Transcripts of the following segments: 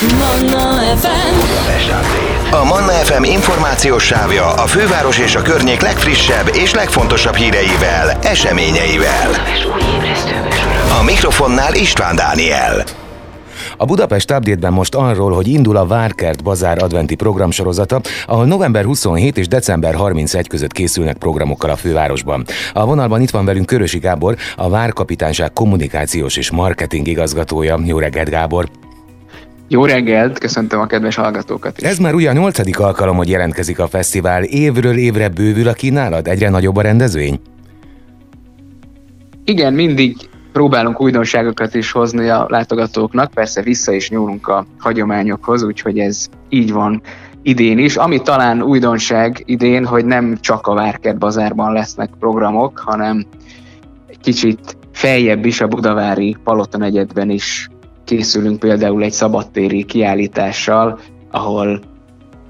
Manna FM A Manna FM információs sávja a főváros és a környék legfrissebb és legfontosabb híreivel, eseményeivel. A mikrofonnál István Dániel. A Budapest update most arról, hogy indul a Várkert Bazár adventi programsorozata, ahol november 27 és december 31 között készülnek programokkal a fővárosban. A vonalban itt van velünk Körösi Gábor, a Várkapitányság kommunikációs és marketing igazgatója. Jó reggelt, Gábor! Jó reggelt, köszöntöm a kedves hallgatókat is. Ez már ugye a nyolcadik alkalom, hogy jelentkezik a fesztivál. Évről évre bővül a kínálat? Egyre nagyobb a rendezvény? Igen, mindig próbálunk újdonságokat is hozni a látogatóknak, persze vissza is nyúlunk a hagyományokhoz, úgyhogy ez így van idén is. Ami talán újdonság idén, hogy nem csak a Várkert bazárban lesznek programok, hanem egy kicsit feljebb is a Budavári Palota negyedben is készülünk például egy szabadtéri kiállítással, ahol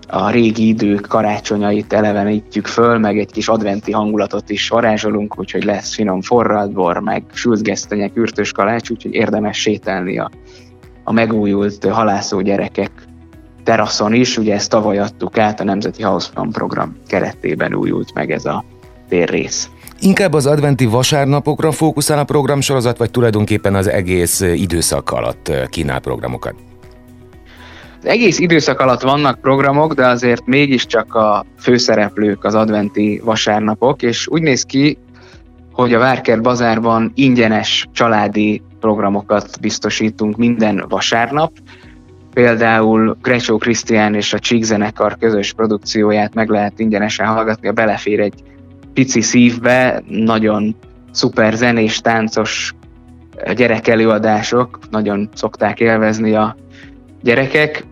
a régi idők karácsonyait elevenítjük föl, meg egy kis adventi hangulatot is varázsolunk, úgyhogy lesz finom forradbor, meg sült gesztenyek, ürtös kalács, úgyhogy érdemes sétálni a, a megújult halászó gyerekek teraszon is. Ugye ezt tavaly adtuk át, a Nemzeti House program keretében újult meg ez a térrész. Inkább az adventi vasárnapokra fókuszál a programsorozat, vagy tulajdonképpen az egész időszak alatt kínál programokat? Az egész időszak alatt vannak programok, de azért mégiscsak a főszereplők az adventi vasárnapok, és úgy néz ki, hogy a Várker Bazárban ingyenes családi programokat biztosítunk minden vasárnap. Például Grecsó Krisztián és a Csík zenekar közös produkcióját meg lehet ingyenesen hallgatni, a belefér egy pici szívbe, nagyon szuper zenés, táncos gyerekelőadások, nagyon szokták élvezni a gyerekek,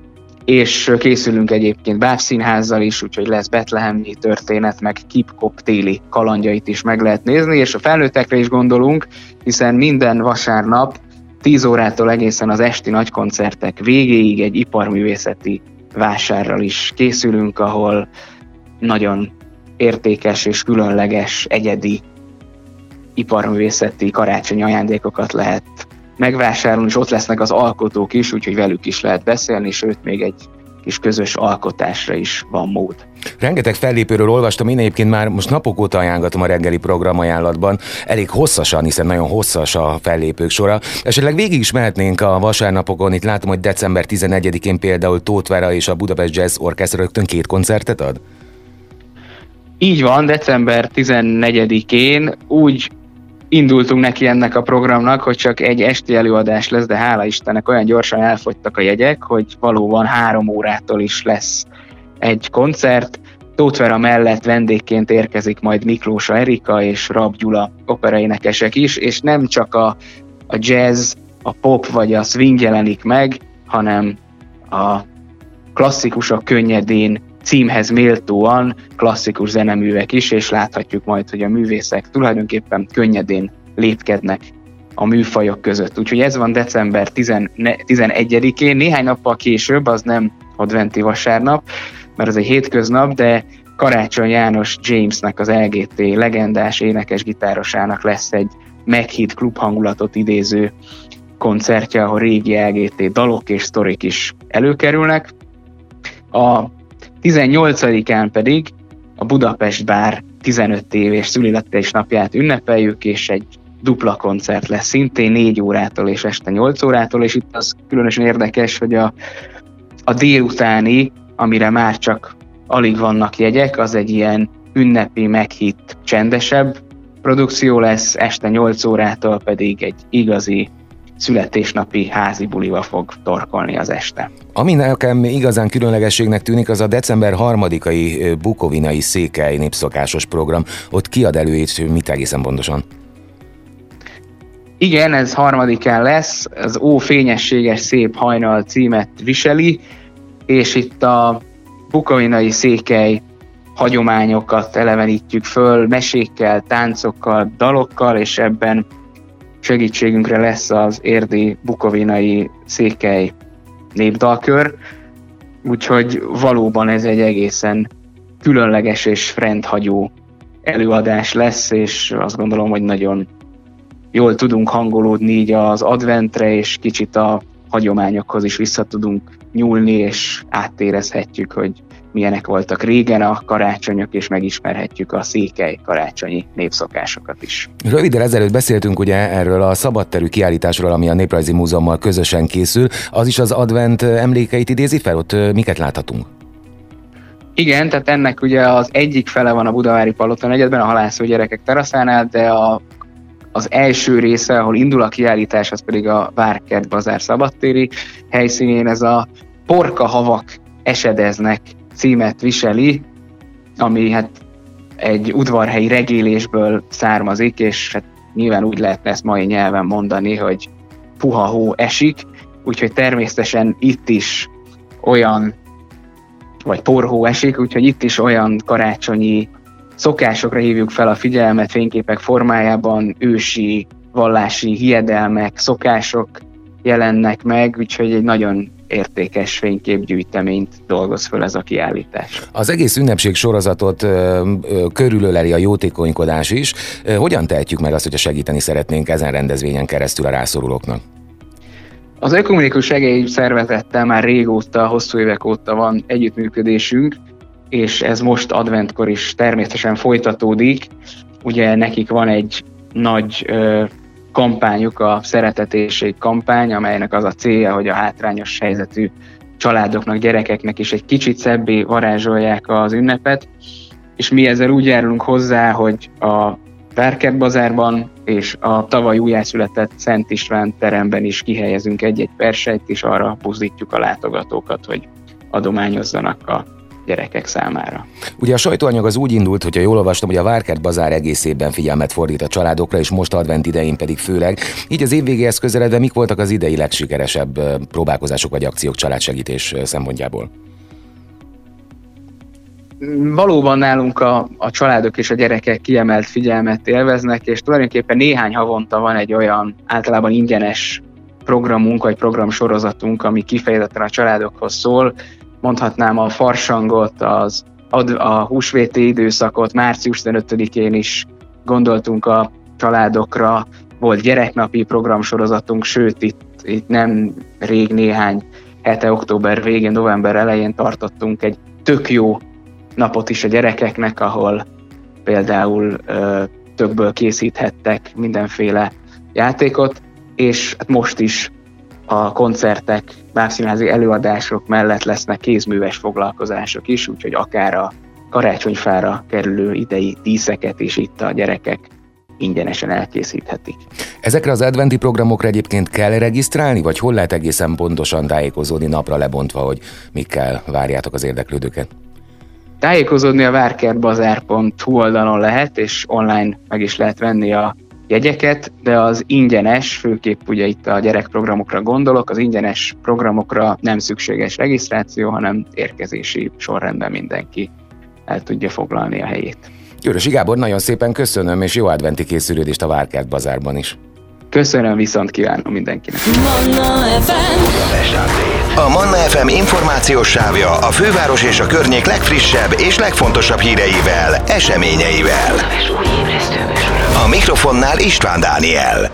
és készülünk egyébként bábszínházzal is, úgyhogy lesz betlehemi történet, meg kipkop téli kalandjait is meg lehet nézni, és a felnőttekre is gondolunk, hiszen minden vasárnap 10 órától egészen az esti nagykoncertek végéig egy iparművészeti vásárral is készülünk, ahol nagyon értékes és különleges, egyedi iparművészeti karácsonyi ajándékokat lehet megvásárolni, és ott lesznek az alkotók is, úgyhogy velük is lehet beszélni, sőt még egy kis közös alkotásra is van mód. Rengeteg fellépőről olvastam, én egyébként már most napok óta ajánlatom a reggeli program ajánlatban, elég hosszasan, hiszen nagyon hosszas a fellépők sora. Esetleg végig is mehetnénk a vasárnapokon, itt látom, hogy december 11-én például Tóth és a Budapest Jazz Orchestra rögtön két koncertet ad? Így van, december 14-én úgy indultunk neki ennek a programnak, hogy csak egy esti előadás lesz, de hála Istennek olyan gyorsan elfogytak a jegyek, hogy valóban három órától is lesz egy koncert. Tótvera mellett vendégként érkezik majd Miklósa Erika és Rab Gyula operaénekesek is, és nem csak a, a jazz, a pop vagy a swing jelenik meg, hanem a klasszikusok könnyedén címhez méltóan klasszikus zeneművek is, és láthatjuk majd, hogy a művészek tulajdonképpen könnyedén lépkednek a műfajok között. Úgyhogy ez van december 11-én, néhány nappal később, az nem adventi vasárnap, mert az egy hétköznap, de Karácsony János Jamesnek, az LGT legendás énekes gitárosának lesz egy meghit klubhangulatot idéző koncertje, ahol régi LGT dalok és sztorik is előkerülnek. A 18-án pedig a Budapest Bár 15 éves születés napját ünnepeljük, és egy dupla koncert lesz szintén 4 órától és este 8 órától, és itt az különösen érdekes, hogy a, a délutáni, amire már csak alig vannak jegyek, az egy ilyen ünnepi, meghitt, csendesebb produkció lesz, este 8 órától pedig egy igazi születésnapi házi bulival fog torkolni az este. Ami nekem igazán különlegességnek tűnik, az a december harmadikai bukovinai székely népszokásos program. Ott kiad előét mit egészen pontosan? Igen, ez harmadikán lesz, az Ó fényességes szép hajnal címet viseli, és itt a bukovinai székely hagyományokat elevenítjük föl, mesékkel, táncokkal, dalokkal, és ebben segítségünkre lesz az érdi bukovinai székely népdalkör, úgyhogy valóban ez egy egészen különleges és rendhagyó előadás lesz, és azt gondolom, hogy nagyon jól tudunk hangolódni így az adventre, és kicsit a hagyományokhoz is vissza tudunk nyúlni, és áttérezhetjük, hogy milyenek voltak régen a karácsonyok, és megismerhetjük a székely karácsonyi népszokásokat is. Röviddel ezelőtt beszéltünk ugye erről a szabadterű kiállításról, ami a Néprajzi Múzeummal közösen készül. Az is az advent emlékeit idézi fel? Ott miket láthatunk? Igen, tehát ennek ugye az egyik fele van a Budavári Palota negyedben, a halászó gyerekek teraszánál, de a, az első része, ahol indul a kiállítás, az pedig a Várkert Bazár szabadtéri helyszínén, ez a porka havak esedeznek címet viseli, ami hát egy udvarhelyi regélésből származik, és hát nyilván úgy lehetne ezt mai nyelven mondani, hogy puha hó esik, úgyhogy természetesen itt is olyan, vagy porhó esik, úgyhogy itt is olyan karácsonyi szokásokra hívjuk fel a figyelmet fényképek formájában, ősi, vallási hiedelmek, szokások jelennek meg, úgyhogy egy nagyon értékes fényképgyűjteményt dolgoz föl ez a kiállítás. Az egész ünnepség sorozatot ö, ö, körülöleli a jótékonykodás is. Ö, hogyan tehetjük meg azt, hogyha segíteni szeretnénk ezen rendezvényen keresztül a rászorulóknak? Az Ökumenikus Segély Szervezettel már régóta, hosszú évek óta van együttműködésünk, és ez most adventkor is természetesen folytatódik. Ugye nekik van egy nagy ö, kampányuk, a Szeretetéség kampány, amelynek az a célja, hogy a hátrányos helyzetű családoknak, gyerekeknek is egy kicsit szebbé varázsolják az ünnepet, és mi ezzel úgy járulunk hozzá, hogy a Várkert bazárban és a tavaly újjászületett Szent István teremben is kihelyezünk egy-egy persejt, és arra buzdítjuk a látogatókat, hogy adományozzanak a gyerekek számára. Ugye a sajtóanyag az úgy indult, hogyha jól olvastam, hogy a Várkert bazár egész évben figyelmet fordít a családokra, és most advent idején pedig főleg. Így az évvégéhez közeledve mik voltak az idei legsikeresebb próbálkozások vagy akciók családsegítés szempontjából? Valóban nálunk a, a családok és a gyerekek kiemelt figyelmet élveznek, és tulajdonképpen néhány havonta van egy olyan általában ingyenes programunk vagy programsorozatunk, ami kifejezetten a családokhoz szól, mondhatnám a farsangot, az, a húsvéti időszakot, március 15-én is gondoltunk a családokra, volt gyereknapi programsorozatunk, sőt itt, itt nem rég néhány hete, október végén, november elején tartottunk egy tök jó napot is a gyerekeknek, ahol például ö, többből készíthettek mindenféle játékot, és hát most is a koncertek, bábszínházi előadások mellett lesznek kézműves foglalkozások is, úgyhogy akár a karácsonyfára kerülő idei díszeket is itt a gyerekek ingyenesen elkészíthetik. Ezekre az adventi programokra egyébként kell regisztrálni, vagy hol lehet egészen pontosan tájékozódni napra lebontva, hogy mikkel várjátok az érdeklődőket? Tájékozódni a várkertbazár.hu oldalon lehet, és online meg is lehet venni a jegyeket, de az ingyenes, főképp ugye itt a gyerekprogramokra gondolok, az ingyenes programokra nem szükséges regisztráció, hanem érkezési sorrendben mindenki el tudja foglalni a helyét. Györösi Gábor, nagyon szépen köszönöm, és jó adventi készülődést a Várkert bazárban is. Köszönöm, viszont kívánom mindenkinek. Manna FM. A Manna FM információs sávja a főváros és a környék legfrissebb és legfontosabb híreivel, eseményeivel. A mikrofonnál István Dániel.